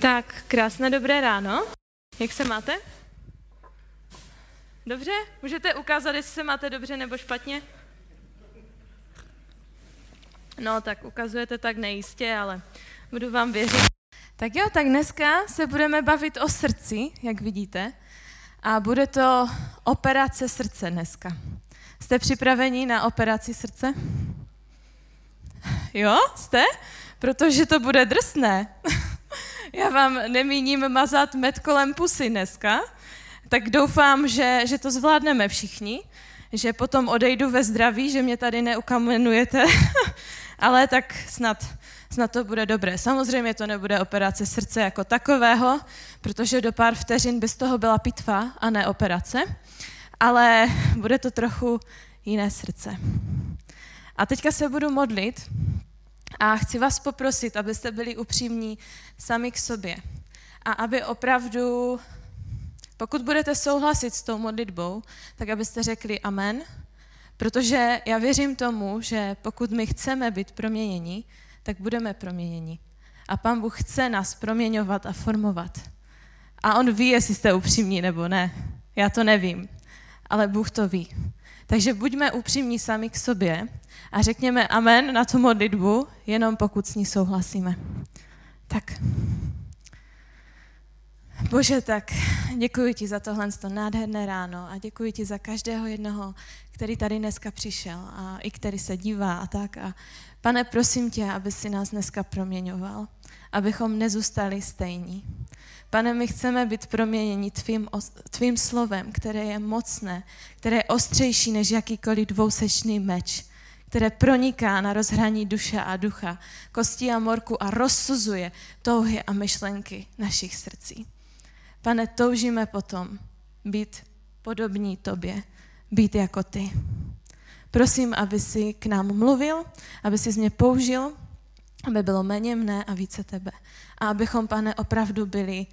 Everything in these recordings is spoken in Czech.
Tak, krásné dobré ráno. Jak se máte? Dobře? Můžete ukázat, jestli se máte dobře nebo špatně? No, tak ukazujete tak nejistě, ale budu vám věřit. Tak jo, tak dneska se budeme bavit o srdci, jak vidíte. A bude to operace srdce dneska. Jste připraveni na operaci srdce? Jo, jste? Protože to bude drsné. Já vám nemíním mazat med kolem pusy dneska, tak doufám, že, že to zvládneme všichni, že potom odejdu ve zdraví, že mě tady neukamenujete, ale tak snad, snad to bude dobré. Samozřejmě to nebude operace srdce jako takového, protože do pár vteřin by z toho byla pitva a ne operace, ale bude to trochu jiné srdce. A teďka se budu modlit a chci vás poprosit, abyste byli upřímní sami k sobě. A aby opravdu, pokud budete souhlasit s tou modlitbou, tak abyste řekli amen, protože já věřím tomu, že pokud my chceme být proměněni, tak budeme proměněni. A Pán Bůh chce nás proměňovat a formovat. A On ví, jestli jste upřímní nebo ne. Já to nevím, ale Bůh to ví. Takže buďme upřímní sami k sobě a řekněme amen na tu modlitbu, jenom pokud s ní souhlasíme. Tak. Bože, tak děkuji ti za tohle to nádherné ráno a děkuji ti za každého jednoho, který tady dneska přišel a i který se dívá a tak. A pane, prosím tě, aby si nás dneska proměňoval, abychom nezůstali stejní. Pane, my chceme být proměněni tvým, tvým slovem, které je mocné, které je ostřejší než jakýkoliv dvousečný meč, které proniká na rozhraní duše a ducha, kostí a morku a rozsuzuje touhy a myšlenky našich srdcí. Pane, toužíme potom být podobní tobě, být jako ty. Prosím, aby si k nám mluvil, aby si z mě použil, aby bylo méně mne a více tebe. A abychom, pane, opravdu byli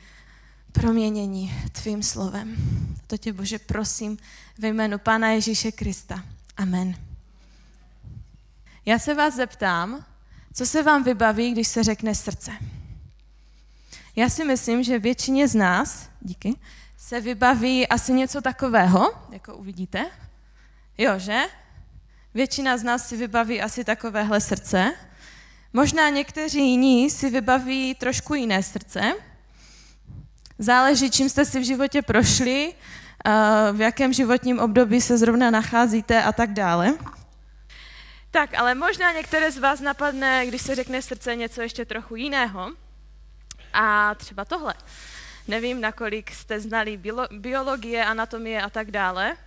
proměněni tvým slovem. To tě, Bože, prosím ve jménu Pána Ježíše Krista. Amen. Já se vás zeptám, co se vám vybaví, když se řekne srdce? Já si myslím, že většině z nás, díky, se vybaví asi něco takového, jako uvidíte. Jo, že? Většina z nás si vybaví asi takovéhle srdce. Možná někteří jiní si vybaví trošku jiné srdce. Záleží, čím jste si v životě prošli, v jakém životním období se zrovna nacházíte a tak dále. Tak, ale možná některé z vás napadne, když se řekne srdce, něco ještě trochu jiného. A třeba tohle. Nevím, nakolik jste znali biologie, anatomie a tak dále.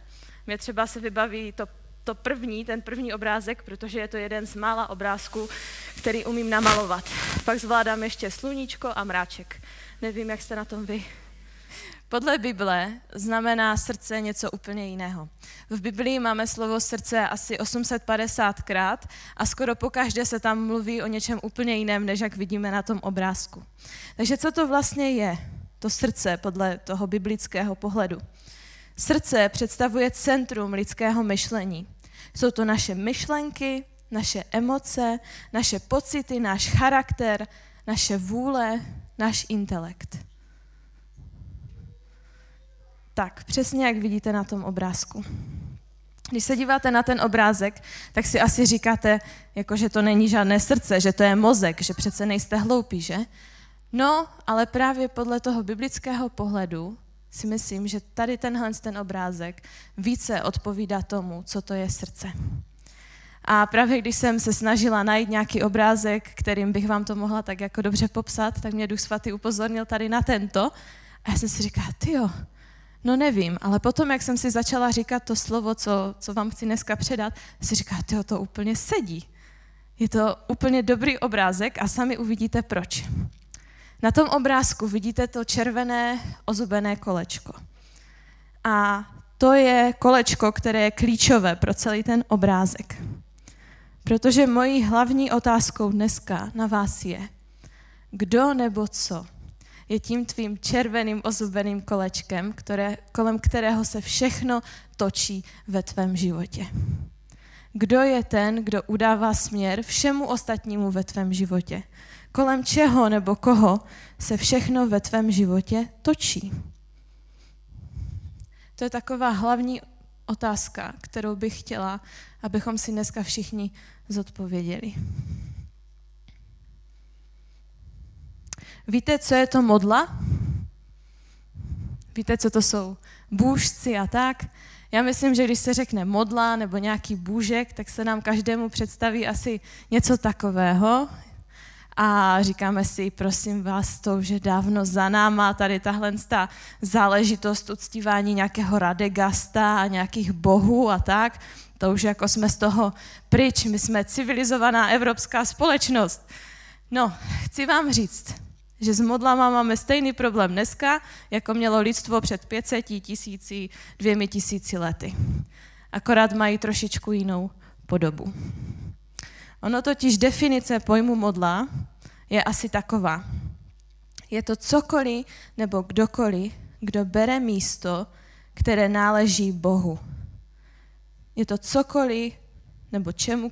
Mě třeba se vybaví to, to první, ten první obrázek, protože je to jeden z mála obrázků, který umím namalovat. Pak zvládám ještě sluníčko a mráček. Nevím, jak jste na tom vy. Podle Bible znamená srdce něco úplně jiného. V Biblii máme slovo srdce asi 850krát a skoro pokaždé se tam mluví o něčem úplně jiném, než jak vidíme na tom obrázku. Takže co to vlastně je, to srdce podle toho biblického pohledu? Srdce představuje centrum lidského myšlení. Jsou to naše myšlenky, naše emoce, naše pocity, náš charakter, naše vůle, náš intelekt. Tak, přesně jak vidíte na tom obrázku. Když se díváte na ten obrázek, tak si asi říkáte, jako že to není žádné srdce, že to je mozek, že přece nejste hloupí, že? No, ale právě podle toho biblického pohledu si myslím, že tady tenhle ten obrázek více odpovídá tomu, co to je srdce. A právě když jsem se snažila najít nějaký obrázek, kterým bych vám to mohla tak jako dobře popsat, tak mě Duch Svatý upozornil tady na tento. A já jsem si říkala, ty jo, no nevím, ale potom, jak jsem si začala říkat to slovo, co, co vám chci dneska předat, si říká, tyjo, to úplně sedí. Je to úplně dobrý obrázek a sami uvidíte proč. Na tom obrázku vidíte to červené ozubené kolečko. A to je kolečko, které je klíčové pro celý ten obrázek. Protože mojí hlavní otázkou dneska na vás je, kdo nebo co je tím tvým červeným ozubeným kolečkem, které, kolem kterého se všechno točí ve tvém životě. kdo je ten, kdo udává směr všemu ostatnímu ve tvém životě. Kolem čeho nebo koho se všechno ve tvém životě točí. To je taková hlavní otázka, kterou bych chtěla, abychom si dneska všichni zodpověděli. Víte, co je to modla? Víte, co to jsou bůžci a tak? Já myslím, že když se řekne modla nebo nějaký bůžek, tak se nám každému představí asi něco takového. A říkáme si, prosím vás, to už je dávno za náma, tady tahle ta záležitost uctívání nějakého radegasta a nějakých bohů a tak. To už jako jsme z toho pryč, my jsme civilizovaná evropská společnost. No, chci vám říct, že s modlama máme stejný problém dneska, jako mělo lidstvo před 500 tisíci, dvěmi tisíci lety. Akorát mají trošičku jinou podobu. Ono totiž definice pojmu modla je asi taková. Je to cokoliv nebo kdokoliv, kdo bere místo, které náleží Bohu. Je to cokoliv nebo čemu,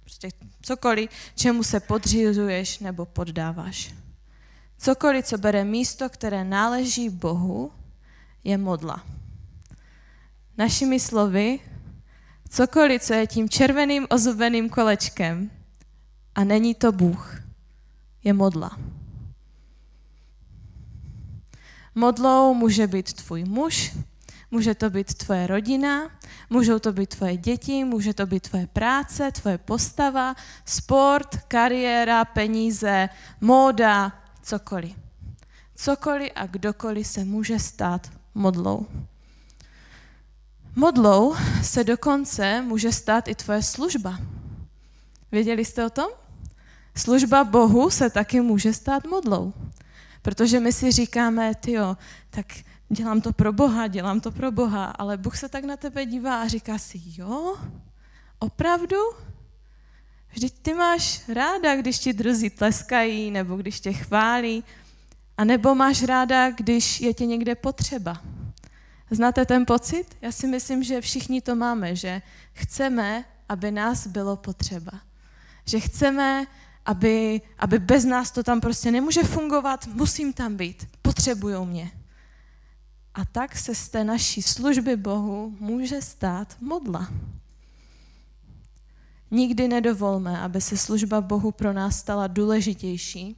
prostě cokoliv, čemu se podřizuješ nebo poddáváš. Cokoliv, co bere místo, které náleží Bohu, je modla. Našimi slovy, cokoliv, co je tím červeným ozubeným kolečkem a není to Bůh, je modla. Modlou může být tvůj muž, může to být tvoje rodina, můžou to být tvoje děti, může to být tvoje práce, tvoje postava, sport, kariéra, peníze, móda, cokoliv. Cokoliv a kdokoliv se může stát modlou. Modlou se dokonce může stát i tvoje služba. Věděli jste o tom? Služba Bohu se taky může stát modlou. Protože my si říkáme, jo, tak dělám to pro Boha, dělám to pro Boha, ale Bůh se tak na tebe dívá a říká si, jo, opravdu? Vždyť ty máš ráda, když ti druzí tleskají, nebo když tě chválí, a nebo máš ráda, když je tě někde potřeba. Znáte ten pocit? Já si myslím, že všichni to máme, že chceme, aby nás bylo potřeba. Že chceme, aby, aby bez nás to tam prostě nemůže fungovat, musím tam být, potřebují mě. A tak se z té naší služby Bohu může stát modla. Nikdy nedovolme, aby se služba Bohu pro nás stala důležitější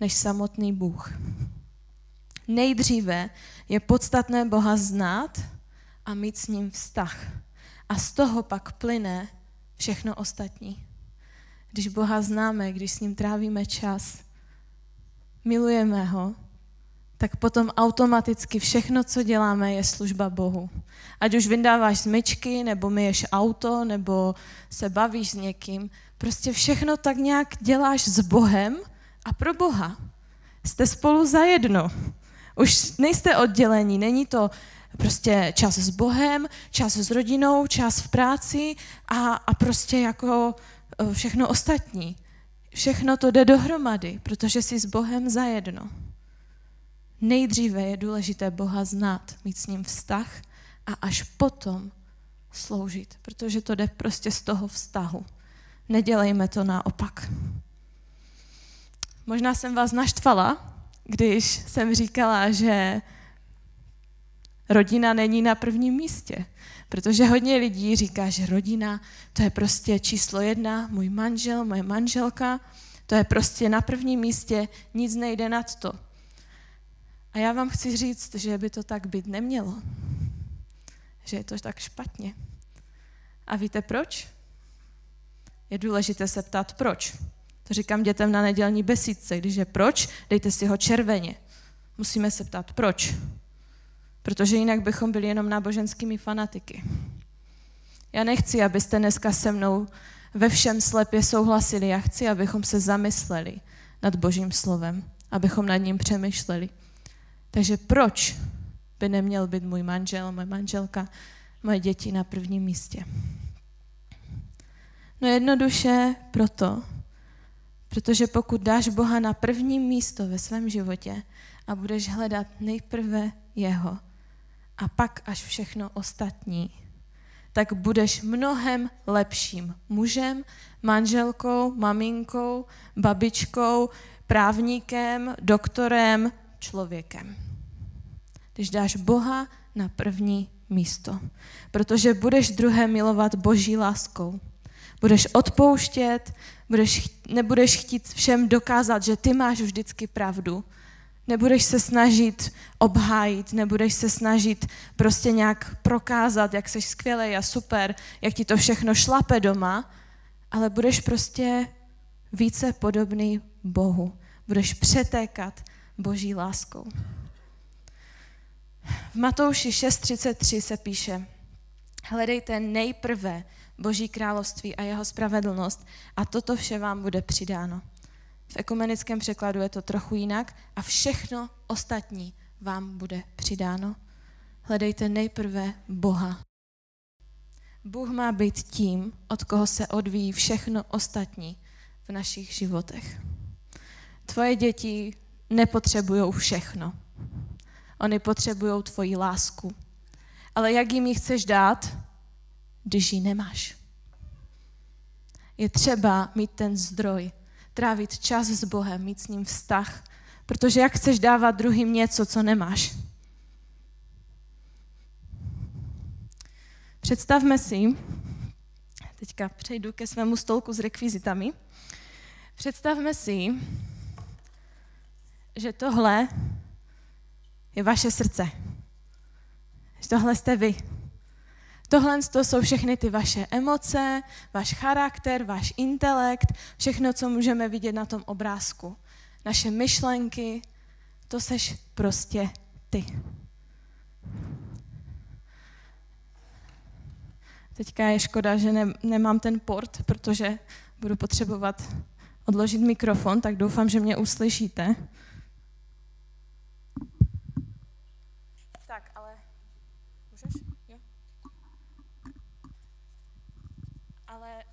než samotný Bůh. Nejdříve je podstatné Boha znát a mít s ním vztah. A z toho pak plyne všechno ostatní. Když Boha známe, když s ním trávíme čas, milujeme ho, tak potom automaticky všechno, co děláme, je služba Bohu. Ať už vyndáváš smyčky, nebo myješ auto, nebo se bavíš s někým, prostě všechno tak nějak děláš s Bohem a pro Boha. Jste spolu za jedno. Už nejste oddělení, není to prostě čas s Bohem, čas s rodinou, čas v práci a, a prostě jako eh, všechno ostatní. Všechno to jde dohromady, protože jsi s Bohem zajedno. Nejdříve je důležité Boha znát, mít s ním vztah a až potom sloužit, protože to jde prostě z toho vztahu. Nedělejme to naopak. Možná jsem vás naštvala, když jsem říkala, že rodina není na prvním místě. Protože hodně lidí říká, že rodina to je prostě číslo jedna, můj manžel, moje manželka, to je prostě na prvním místě, nic nejde nad to. A já vám chci říct, že by to tak být nemělo. Že je to tak špatně. A víte proč? Je důležité se ptát, proč. To říkám dětem na nedělní besídce. Když je proč, dejte si ho červeně. Musíme se ptát, proč. Protože jinak bychom byli jenom náboženskými fanatiky. Já nechci, abyste dneska se mnou ve všem slepě souhlasili. Já chci, abychom se zamysleli nad Božím slovem, abychom nad ním přemýšleli. Takže proč by neměl být můj manžel, moje manželka, moje děti na prvním místě? No jednoduše proto, protože pokud dáš Boha na první místo ve svém životě a budeš hledat nejprve Jeho a pak až všechno ostatní, tak budeš mnohem lepším mužem, manželkou, maminkou, babičkou, právníkem, doktorem, člověkem. Když dáš Boha na první místo. Protože budeš druhé milovat boží láskou. Budeš odpouštět, budeš, nebudeš chtít všem dokázat, že ty máš vždycky pravdu. Nebudeš se snažit obhájit, nebudeš se snažit prostě nějak prokázat, jak jsi skvělý a super, jak ti to všechno šlape doma, ale budeš prostě více podobný Bohu. Budeš přetékat boží láskou. V Matouši 6.33 se píše, hledejte nejprve Boží království a jeho spravedlnost a toto vše vám bude přidáno. V ekumenickém překladu je to trochu jinak a všechno ostatní vám bude přidáno. Hledejte nejprve Boha. Bůh má být tím, od koho se odvíjí všechno ostatní v našich životech. Tvoje děti nepotřebují všechno. Oni potřebují tvoji lásku. Ale jak jim ji chceš dát, když ji nemáš? Je třeba mít ten zdroj, trávit čas s Bohem, mít s ním vztah, protože jak chceš dávat druhým něco, co nemáš? Představme si, teďka přejdu ke svému stolku s rekvizitami, představme si, že tohle je vaše srdce. Že tohle jste vy. Tohle to jsou všechny ty vaše emoce, váš charakter, váš intelekt, všechno, co můžeme vidět na tom obrázku. Naše myšlenky, to seš prostě ty. Teďka je škoda, že ne, nemám ten port, protože budu potřebovat odložit mikrofon, tak doufám, že mě uslyšíte.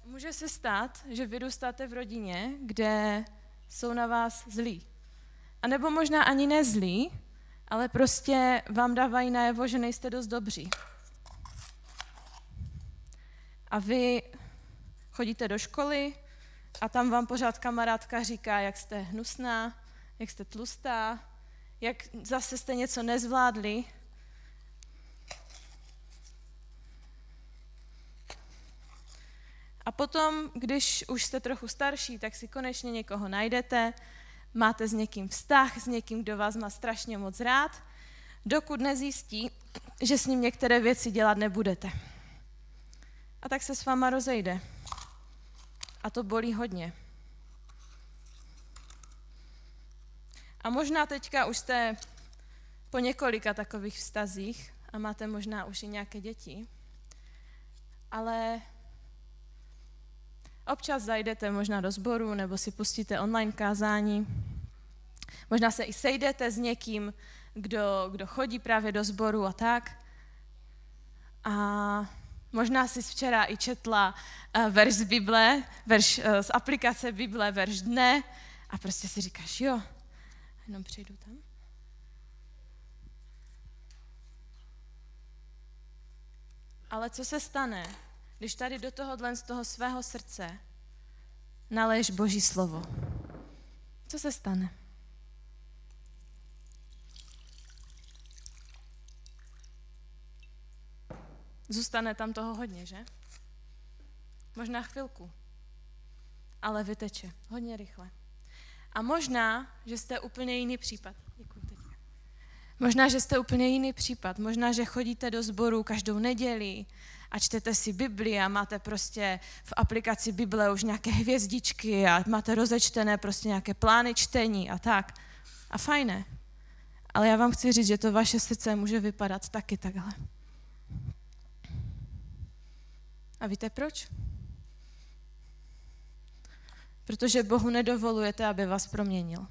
Může se stát, že vyrůstáte v rodině, kde jsou na vás zlí. A nebo možná ani nezlí, ale prostě vám dávají najevo, že nejste dost dobří. A vy chodíte do školy a tam vám pořád kamarádka říká, jak jste hnusná, jak jste tlustá, jak zase jste něco nezvládli A potom, když už jste trochu starší, tak si konečně někoho najdete, máte s někým vztah, s někým, kdo vás má strašně moc rád, dokud nezjistí, že s ním některé věci dělat nebudete. A tak se s váma rozejde. A to bolí hodně. A možná teďka už jste po několika takových vztazích a máte možná už i nějaké děti, ale Občas zajdete možná do sboru nebo si pustíte online kázání. Možná se i sejdete s někým, kdo, kdo chodí právě do sboru a tak. A možná si včera i četla uh, verš z Bible, verš uh, z aplikace Bible, verš dne a prostě si říkáš, jo, jenom přejdu tam. Ale co se stane, když tady do tohohle z toho svého srdce naleješ Boží slovo, co se stane? Zůstane tam toho hodně, že? Možná chvilku, ale vyteče hodně rychle. A možná, že jste úplně jiný případ. Děkuji teď. Možná, že jste úplně jiný případ. Možná, že chodíte do sboru každou neděli a čtete si Bibli a máte prostě v aplikaci Bible už nějaké hvězdičky a máte rozečtené prostě nějaké plány čtení a tak. A fajné. Ale já vám chci říct, že to vaše srdce může vypadat taky takhle. A víte proč? Protože Bohu nedovolujete, aby vás proměnil.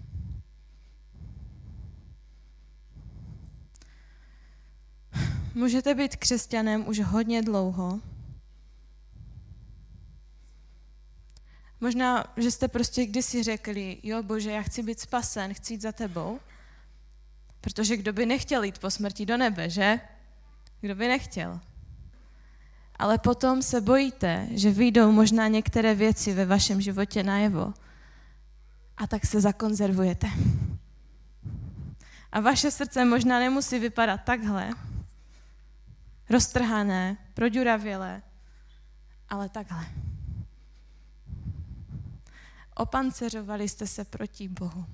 Můžete být křesťanem už hodně dlouho. Možná, že jste prostě kdysi řekli, jo bože, já chci být spasen, chci jít za tebou. Protože kdo by nechtěl jít po smrti do nebe, že? Kdo by nechtěl? ale potom se bojíte, že vyjdou možná některé věci ve vašem životě najevo a tak se zakonzervujete. A vaše srdce možná nemusí vypadat takhle, roztrhané, proďuravělé, ale takhle. Opanceřovali jste se proti Bohu,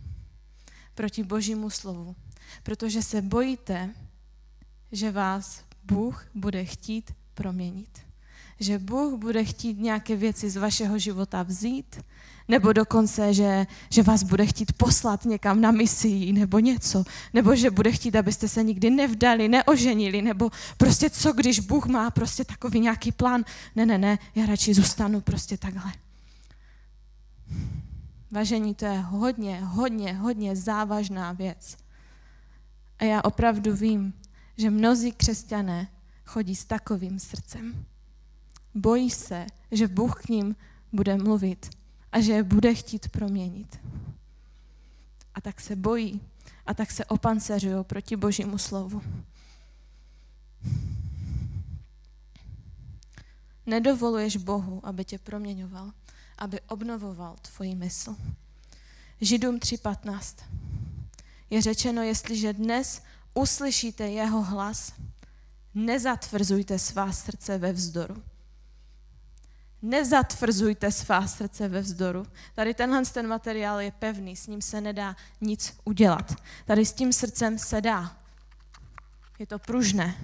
proti Božímu slovu, protože se bojíte, že vás Bůh bude chtít proměnit. Že Bůh bude chtít nějaké věci z vašeho života vzít, nebo dokonce, že, že vás bude chtít poslat někam na misii, nebo něco, nebo že bude chtít, abyste se nikdy nevdali, neoženili, nebo prostě co, když Bůh má prostě takový nějaký plán. Ne, ne, ne, já radši zůstanu prostě takhle. Vážení, to je hodně, hodně, hodně závažná věc. A já opravdu vím, že mnozí křesťané chodí s takovým srdcem. Bojí se, že Bůh k ním bude mluvit a že je bude chtít proměnit. A tak se bojí a tak se opanceřují proti Božímu slovu. Nedovoluješ Bohu, aby tě proměňoval, aby obnovoval tvoji mysl. Židům 3.15 je řečeno, jestliže dnes uslyšíte jeho hlas, nezatvrzujte svá srdce ve vzdoru. Nezatvrzujte svá srdce ve vzdoru. Tady tenhle ten materiál je pevný, s ním se nedá nic udělat. Tady s tím srdcem se dá. Je to pružné.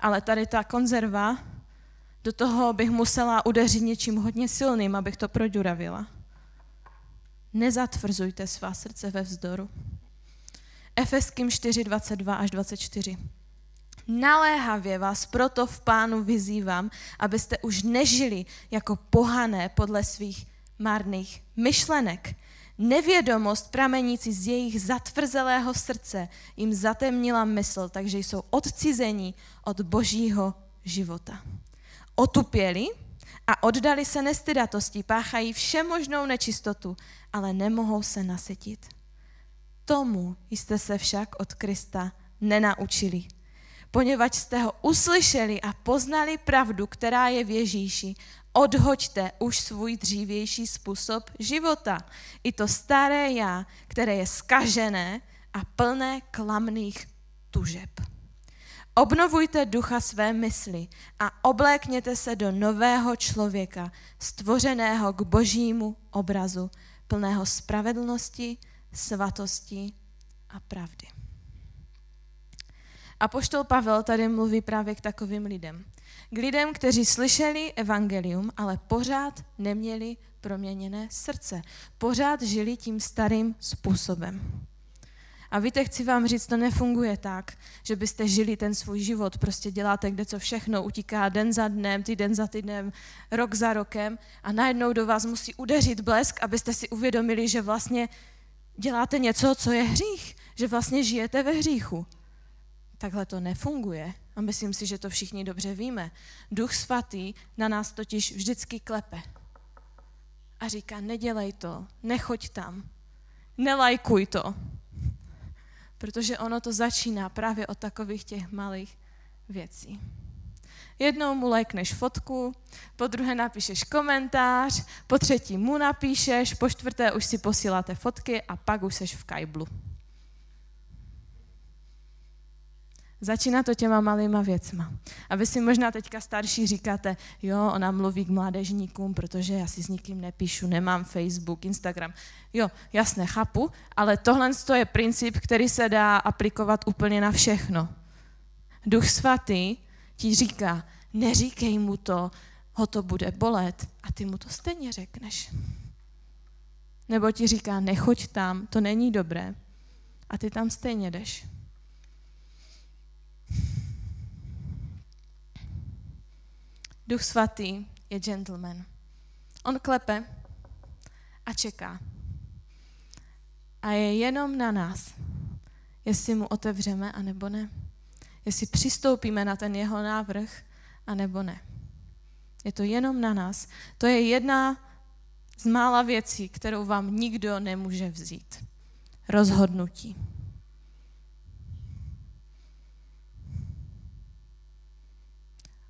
Ale tady ta konzerva, do toho bych musela udeřit něčím hodně silným, abych to proďuravila. Nezatvrzujte svá srdce ve vzdoru. Efeským 4, 22 až 24. Naléhavě vás proto v pánu vyzývám, abyste už nežili jako pohané podle svých marných myšlenek. Nevědomost pramenící z jejich zatvrzelého srdce jim zatemnila mysl, takže jsou odcizení od božího života. Otupěli a oddali se nestydatosti, páchají všemožnou nečistotu, ale nemohou se nasytit. Tomu jste se však od Krista nenaučili poněvadž jste ho uslyšeli a poznali pravdu, která je v Ježíši, odhoďte už svůj dřívější způsob života. I to staré já, které je skažené a plné klamných tužeb. Obnovujte ducha své mysli a oblékněte se do nového člověka, stvořeného k božímu obrazu, plného spravedlnosti, svatosti a pravdy. A poštol Pavel tady mluví právě k takovým lidem. K lidem, kteří slyšeli evangelium, ale pořád neměli proměněné srdce. Pořád žili tím starým způsobem. A víte, chci vám říct, to nefunguje tak, že byste žili ten svůj život, prostě děláte kde co všechno, utíká den za dnem, týden za týdnem, rok za rokem a najednou do vás musí udeřit blesk, abyste si uvědomili, že vlastně děláte něco, co je hřích, že vlastně žijete ve hříchu. Takhle to nefunguje. A myslím si, že to všichni dobře víme. Duch svatý na nás totiž vždycky klepe. A říká, nedělej to, nechoď tam, nelajkuj to. Protože ono to začíná právě od takových těch malých věcí. Jednou mu lajkneš fotku, po druhé napíšeš komentář, po třetí mu napíšeš, po čtvrté už si posíláte fotky a pak už seš v kajblu. Začíná to těma malýma věcma. A vy si možná teďka starší říkáte, jo, ona mluví k mládežníkům, protože já si s nikým nepíšu, nemám Facebook, Instagram. Jo, jasně, chápu, ale tohle je princip, který se dá aplikovat úplně na všechno. Duch svatý ti říká, neříkej mu to, ho to bude bolet a ty mu to stejně řekneš. Nebo ti říká, nechoď tam, to není dobré a ty tam stejně jdeš. Duch svatý je gentleman. On klepe a čeká. A je jenom na nás, jestli mu otevřeme, anebo ne. Jestli přistoupíme na ten jeho návrh, anebo ne. Je to jenom na nás. To je jedna z mála věcí, kterou vám nikdo nemůže vzít. Rozhodnutí.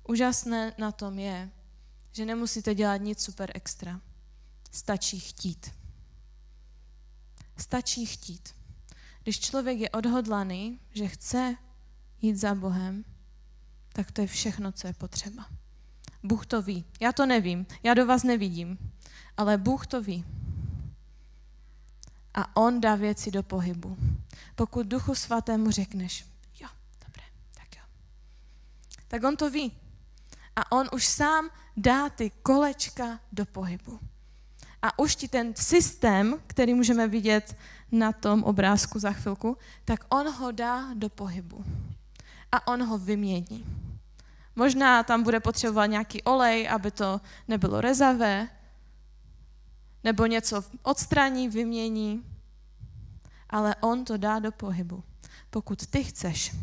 Úžasné na tom je, že nemusíte dělat nic super extra. Stačí chtít. Stačí chtít. Když člověk je odhodlaný, že chce jít za Bohem, tak to je všechno, co je potřeba. Bůh to ví. Já to nevím. Já do vás nevidím. Ale Bůh to ví. A On dá věci do pohybu. Pokud Duchu Svatému řekneš, jo, dobré, tak jo. Tak On to ví. A On už sám dá ty kolečka do pohybu. A už ti ten systém, který můžeme vidět na tom obrázku za chvilku, tak on ho dá do pohybu. A on ho vymění. Možná tam bude potřebovat nějaký olej, aby to nebylo rezavé, nebo něco odstraní, vymění, ale on to dá do pohybu. Pokud ty chceš,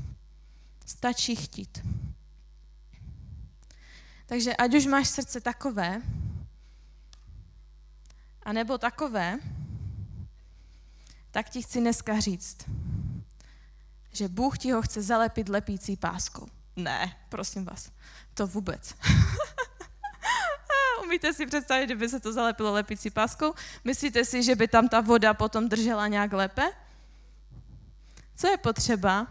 stačí chtít. Takže ať už máš srdce takové, a nebo takové, tak ti chci dneska říct, že Bůh ti ho chce zalepit lepící páskou. Ne, prosím vás, to vůbec. Umíte si představit, že by se to zalepilo lepící páskou? Myslíte si, že by tam ta voda potom držela nějak lépe? Co je potřeba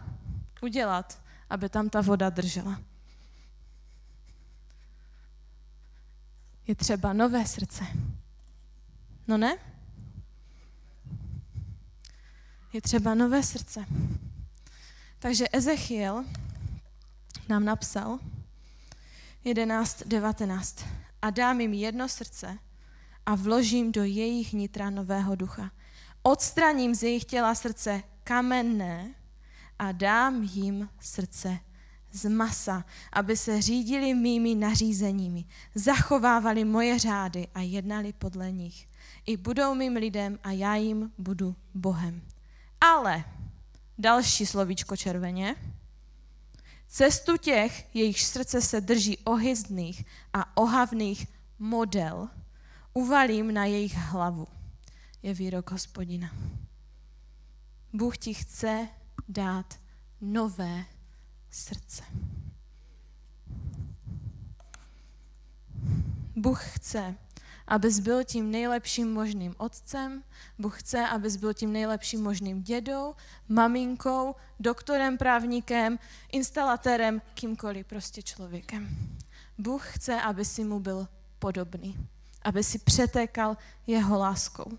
udělat, aby tam ta voda držela? Je třeba nové srdce. No ne? Je třeba nové srdce. Takže Ezechiel nám napsal 11.19. A dám jim jedno srdce a vložím do jejich nitra nového ducha. Odstraním z jejich těla srdce kamenné a dám jim srdce z masa, aby se řídili mými nařízeními, zachovávali moje řády a jednali podle nich. I budou mým lidem a já jim budu Bohem. Ale, další slovíčko červeně, cestu těch, jejichž srdce se drží ohyzdných a ohavných model, uvalím na jejich hlavu. Je výrok hospodina. Bůh ti chce dát nové srdce. Bůh chce, abys byl tím nejlepším možným otcem, Bůh chce, abys byl tím nejlepším možným dědou, maminkou, doktorem, právníkem, instalatérem, kýmkoliv, prostě člověkem. Bůh chce, aby si mu byl podobný, aby si přetékal jeho láskou.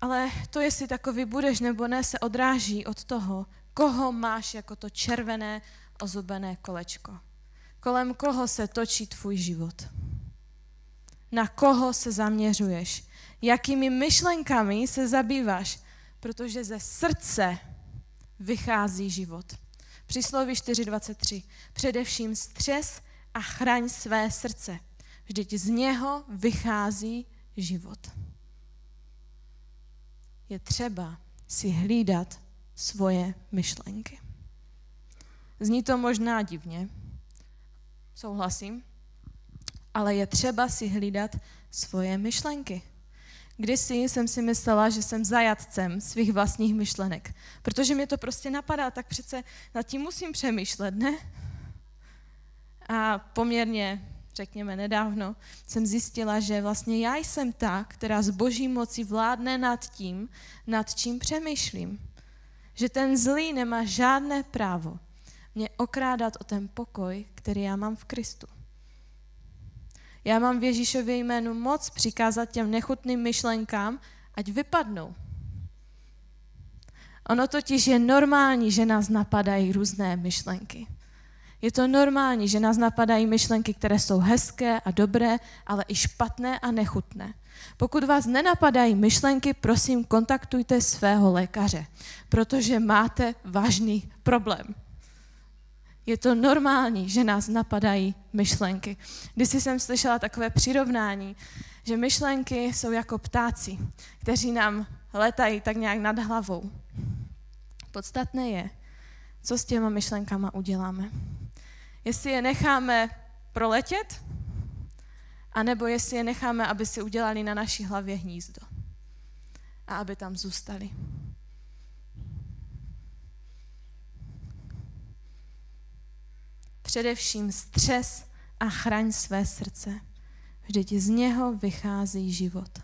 Ale to, jestli takový budeš nebo ne, se odráží od toho, koho máš jako to červené ozubené kolečko. Kolem koho se točí tvůj život. Na koho se zaměřuješ. Jakými myšlenkami se zabýváš. Protože ze srdce vychází život. Přísloví 4.23. Především střes a chraň své srdce. Vždyť z něho vychází život. Je třeba si hlídat svoje myšlenky. Zní to možná divně, souhlasím, ale je třeba si hlídat svoje myšlenky. Kdysi jsem si myslela, že jsem zajatcem svých vlastních myšlenek, protože mi to prostě napadá, tak přece nad tím musím přemýšlet, ne? A poměrně, řekněme nedávno, jsem zjistila, že vlastně já jsem ta, která z boží moci vládne nad tím, nad čím přemýšlím že ten zlý nemá žádné právo mě okrádat o ten pokoj, který já mám v Kristu. Já mám v Ježíšově jménu moc přikázat těm nechutným myšlenkám, ať vypadnou. Ono totiž je normální, že nás napadají různé myšlenky. Je to normální, že nás napadají myšlenky, které jsou hezké a dobré, ale i špatné a nechutné. Pokud vás nenapadají myšlenky, prosím, kontaktujte svého lékaře, protože máte vážný problém. Je to normální, že nás napadají myšlenky. Když jsem slyšela takové přirovnání, že myšlenky jsou jako ptáci, kteří nám letají tak nějak nad hlavou. Podstatné je, co s těma myšlenkama uděláme. Jestli je necháme proletět, anebo jestli je necháme, aby si udělali na naší hlavě hnízdo a aby tam zůstali. Především střes a chraň své srdce. Vždyť z něho vychází život.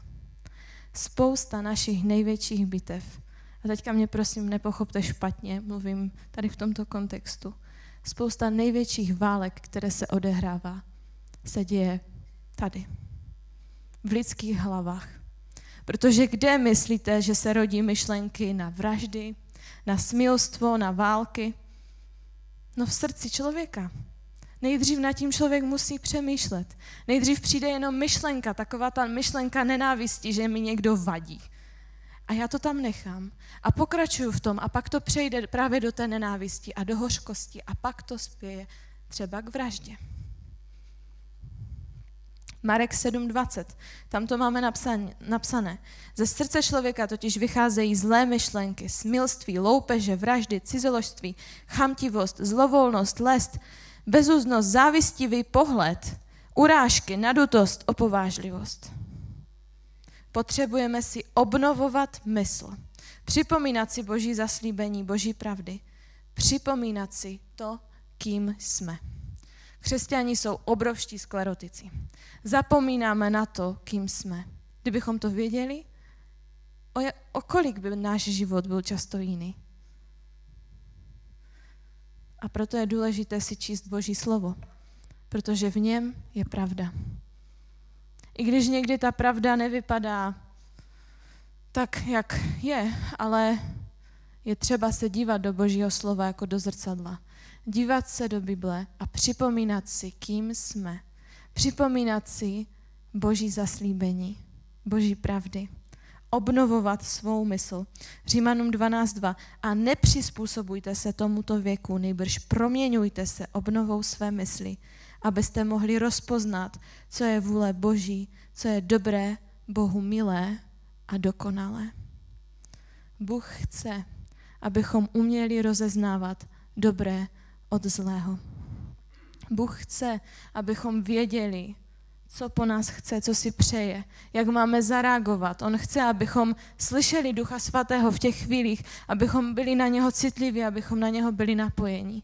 Spousta našich největších bitev, a teďka mě prosím nepochopte špatně, mluvím tady v tomto kontextu, spousta největších válek, které se odehrává, se děje tady, v lidských hlavách. Protože kde myslíte, že se rodí myšlenky na vraždy, na smilstvo, na války? No v srdci člověka. Nejdřív nad tím člověk musí přemýšlet. Nejdřív přijde jenom myšlenka, taková ta myšlenka nenávisti, že mi někdo vadí. A já to tam nechám a pokračuju v tom a pak to přejde právě do té nenávisti a do hořkosti a pak to spěje třeba k vraždě. Marek 7.20, tam to máme napsané. Ze srdce člověka totiž vycházejí zlé myšlenky, smilství, loupeže, vraždy, cizoložství, chamtivost, zlovolnost, lest, bezúznost, závistivý pohled, urážky, nadutost, opovážlivost. Potřebujeme si obnovovat mysl, připomínat si Boží zaslíbení, Boží pravdy, připomínat si to, kým jsme. Křesťani jsou obrovští sklerotici. Zapomínáme na to, kým jsme. Kdybychom to věděli, o, o kolik by náš život byl často jiný. A proto je důležité si číst Boží slovo, protože v něm je pravda. I když někdy ta pravda nevypadá tak, jak je, ale je třeba se dívat do Božího slova jako do zrcadla. Dívat se do Bible a připomínat si, kým jsme. Připomínat si Boží zaslíbení, Boží pravdy obnovovat svou mysl. Římanům 12.2. A nepřizpůsobujte se tomuto věku, nejbrž proměňujte se obnovou své mysli, abyste mohli rozpoznat, co je vůle Boží, co je dobré, Bohu milé a dokonalé. Bůh chce, abychom uměli rozeznávat dobré od zlého. Bůh chce, abychom věděli, co po nás chce, co si přeje, jak máme zareagovat. On chce, abychom slyšeli Ducha Svatého v těch chvílích, abychom byli na něho citliví, abychom na něho byli napojeni.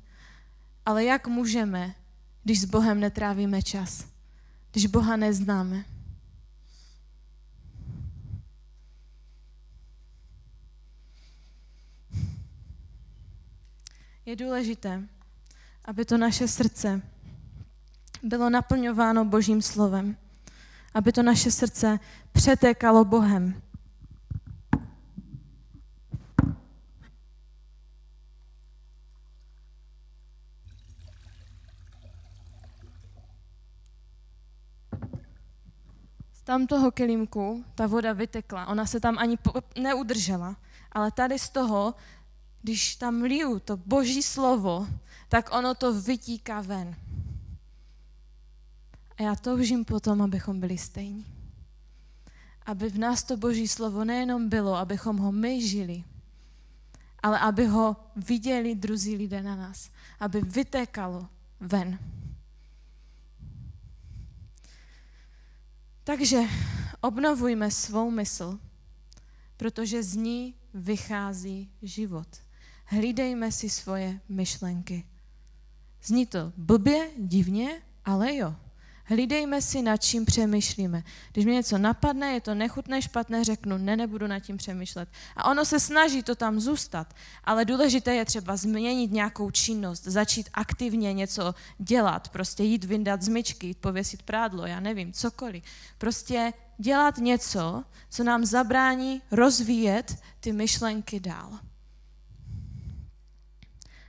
Ale jak můžeme, když s Bohem netrávíme čas, když Boha neznáme? Je důležité, aby to naše srdce bylo naplňováno Božím slovem, aby to naše srdce přetékalo Bohem. Z tamtoho kelímku ta voda vytekla, ona se tam ani neudržela, ale tady z toho, když tam liju to boží slovo, tak ono to vytíká ven. A já toužím potom, abychom byli stejní. Aby v nás to boží slovo nejenom bylo, abychom ho my žili, ale aby ho viděli druzí lidé na nás. Aby vytékalo ven. Takže obnovujme svou mysl, protože z ní vychází život. Hlídejme si svoje myšlenky. Zní to blbě, divně, ale jo. Hlídejme si, nad čím přemýšlíme. Když mě něco napadne, je to nechutné, špatné, řeknu, ne, nebudu nad tím přemýšlet. A ono se snaží to tam zůstat, ale důležité je třeba změnit nějakou činnost, začít aktivně něco dělat, prostě jít vyndat zmyčky, jít pověsit prádlo, já nevím, cokoliv. Prostě dělat něco, co nám zabrání rozvíjet ty myšlenky dál.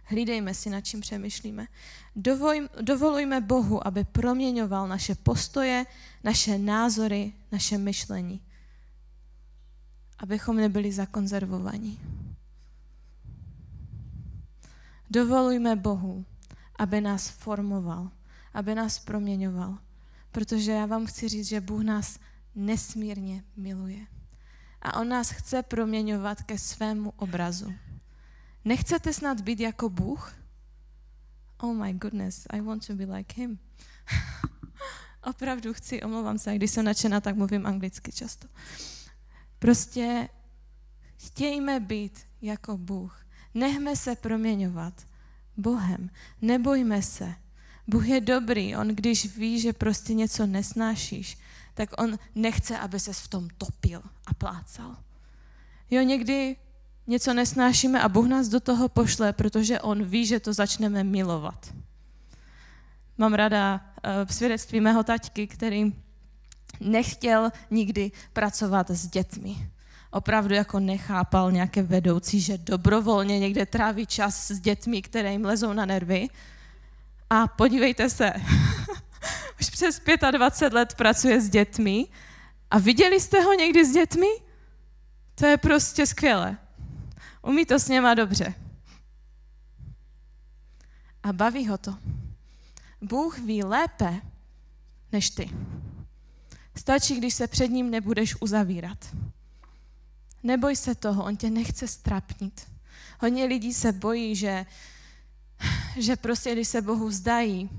Hlídejme si, nad čím přemýšlíme. Dovoj, dovolujme Bohu, aby proměňoval naše postoje, naše názory, naše myšlení. Abychom nebyli zakonzervovaní. Dovolujme Bohu, aby nás formoval, aby nás proměňoval. Protože já vám chci říct, že Bůh nás nesmírně miluje. A On nás chce proměňovat ke svému obrazu. Nechcete snad být jako Bůh? Oh my goodness, I want to be like him. Opravdu chci, omlouvám se, když jsem nadšená, tak mluvím anglicky často. Prostě chtějme být jako Bůh. Nechme se proměňovat Bohem. Nebojme se. Bůh je dobrý, on když ví, že prostě něco nesnášíš, tak on nechce, aby ses v tom topil a plácal. Jo, někdy něco nesnášíme a Bůh nás do toho pošle, protože on ví, že to začneme milovat. Mám ráda uh, svědectví mého taťky, který nechtěl nikdy pracovat s dětmi. Opravdu jako nechápal nějaké vedoucí, že dobrovolně někde tráví čas s dětmi, které jim lezou na nervy. A podívejte se, už přes 25 let pracuje s dětmi a viděli jste ho někdy s dětmi? To je prostě skvělé. Umí to s něma dobře. A baví ho to. Bůh ví lépe než ty. Stačí, když se před ním nebudeš uzavírat. Neboj se toho, on tě nechce strapnit. Hodně lidí se bojí, že, že prostě, když se Bohu vzdají,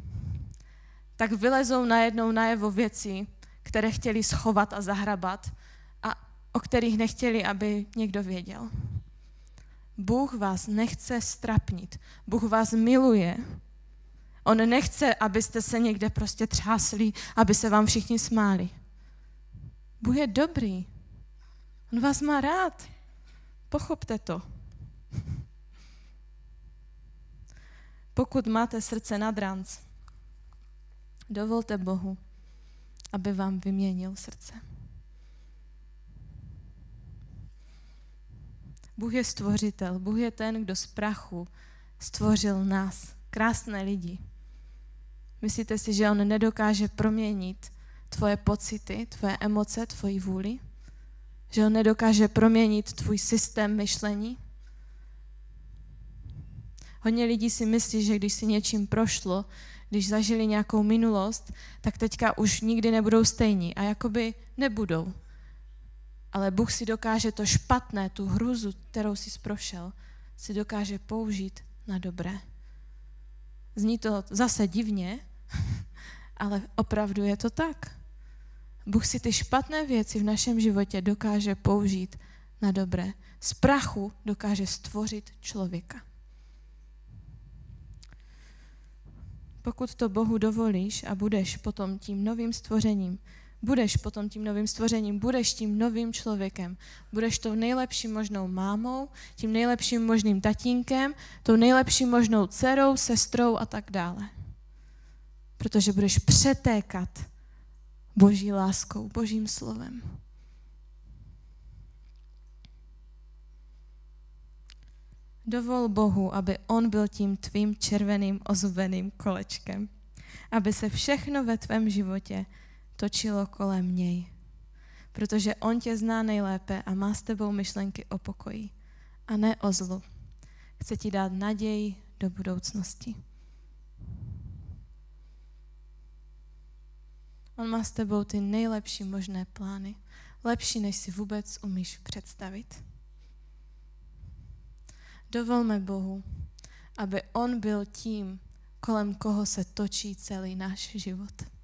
tak vylezou najednou najevo věci, které chtěli schovat a zahrabat a o kterých nechtěli, aby někdo věděl. Bůh vás nechce strapnit. Bůh vás miluje. On nechce, abyste se někde prostě třásli, aby se vám všichni smáli. Bůh je dobrý. On vás má rád. Pochopte to. Pokud máte srdce nad ranc, dovolte Bohu, aby vám vyměnil srdce. Bůh je stvořitel, Bůh je ten, kdo z prachu stvořil nás, krásné lidi. Myslíte si, že on nedokáže proměnit tvoje pocity, tvoje emoce, tvoji vůli? Že on nedokáže proměnit tvůj systém myšlení? Hodně lidí si myslí, že když si něčím prošlo, když zažili nějakou minulost, tak teďka už nikdy nebudou stejní. A jakoby nebudou. Ale Bůh si dokáže to špatné, tu hruzu, kterou si prošel, si dokáže použít na dobré. Zní to zase divně, ale opravdu je to tak. Bůh si ty špatné věci v našem životě dokáže použít na dobré. Z prachu dokáže stvořit člověka. Pokud to Bohu dovolíš a budeš potom tím novým stvořením, budeš potom tím novým stvořením, budeš tím novým člověkem, budeš tou nejlepší možnou mámou, tím nejlepším možným tatínkem, tou nejlepší možnou dcerou, sestrou a tak dále. Protože budeš přetékat boží láskou, božím slovem. Dovol Bohu, aby On byl tím tvým červeným ozubeným kolečkem. Aby se všechno ve tvém životě točilo kolem něj. Protože On tě zná nejlépe a má s tebou myšlenky o pokoji a ne o zlu. Chce ti dát naději do budoucnosti. On má s tebou ty nejlepší možné plány. Lepší, než si vůbec umíš představit. Dovolme Bohu, aby On byl tím, kolem koho se točí celý náš život.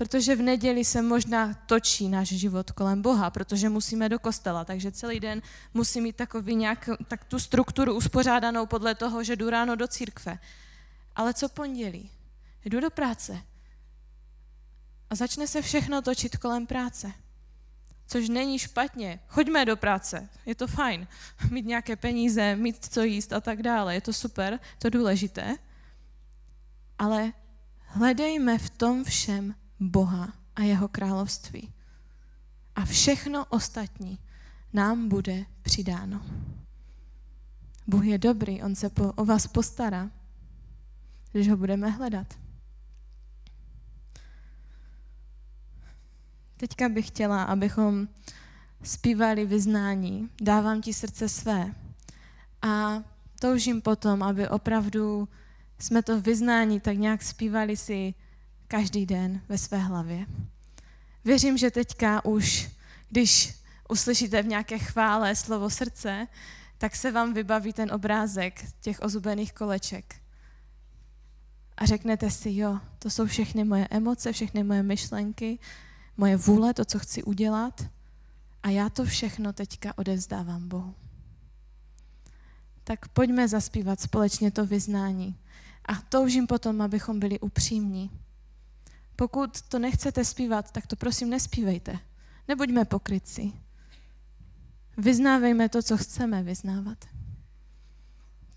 Protože v neděli se možná točí náš život kolem Boha, protože musíme do kostela, takže celý den musí mít takový nějak, tak tu strukturu uspořádanou podle toho, že jdu ráno do církve. Ale co pondělí? Jdu do práce. A začne se všechno točit kolem práce což není špatně. Choďme do práce, je to fajn. Mít nějaké peníze, mít co jíst a tak dále, je to super, to důležité. Ale hledejme v tom všem Boha a jeho království. A všechno ostatní nám bude přidáno. Bůh je dobrý, on se po, o vás postará, když ho budeme hledat. Teďka bych chtěla, abychom zpívali vyznání. Dávám ti srdce své. A toužím potom, aby opravdu jsme to vyznání tak nějak zpívali si každý den ve své hlavě. Věřím, že teďka už, když uslyšíte v nějaké chvále slovo srdce, tak se vám vybaví ten obrázek těch ozubených koleček. A řeknete si, jo, to jsou všechny moje emoce, všechny moje myšlenky, moje vůle, to, co chci udělat a já to všechno teďka odevzdávám Bohu. Tak pojďme zaspívat společně to vyznání. A toužím potom, abychom byli upřímní. Pokud to nechcete zpívat, tak to prosím nespívejte. Nebuďme pokrytci. Vyznávejme to, co chceme vyznávat.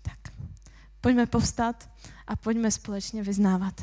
Tak, pojďme povstat a pojďme společně vyznávat.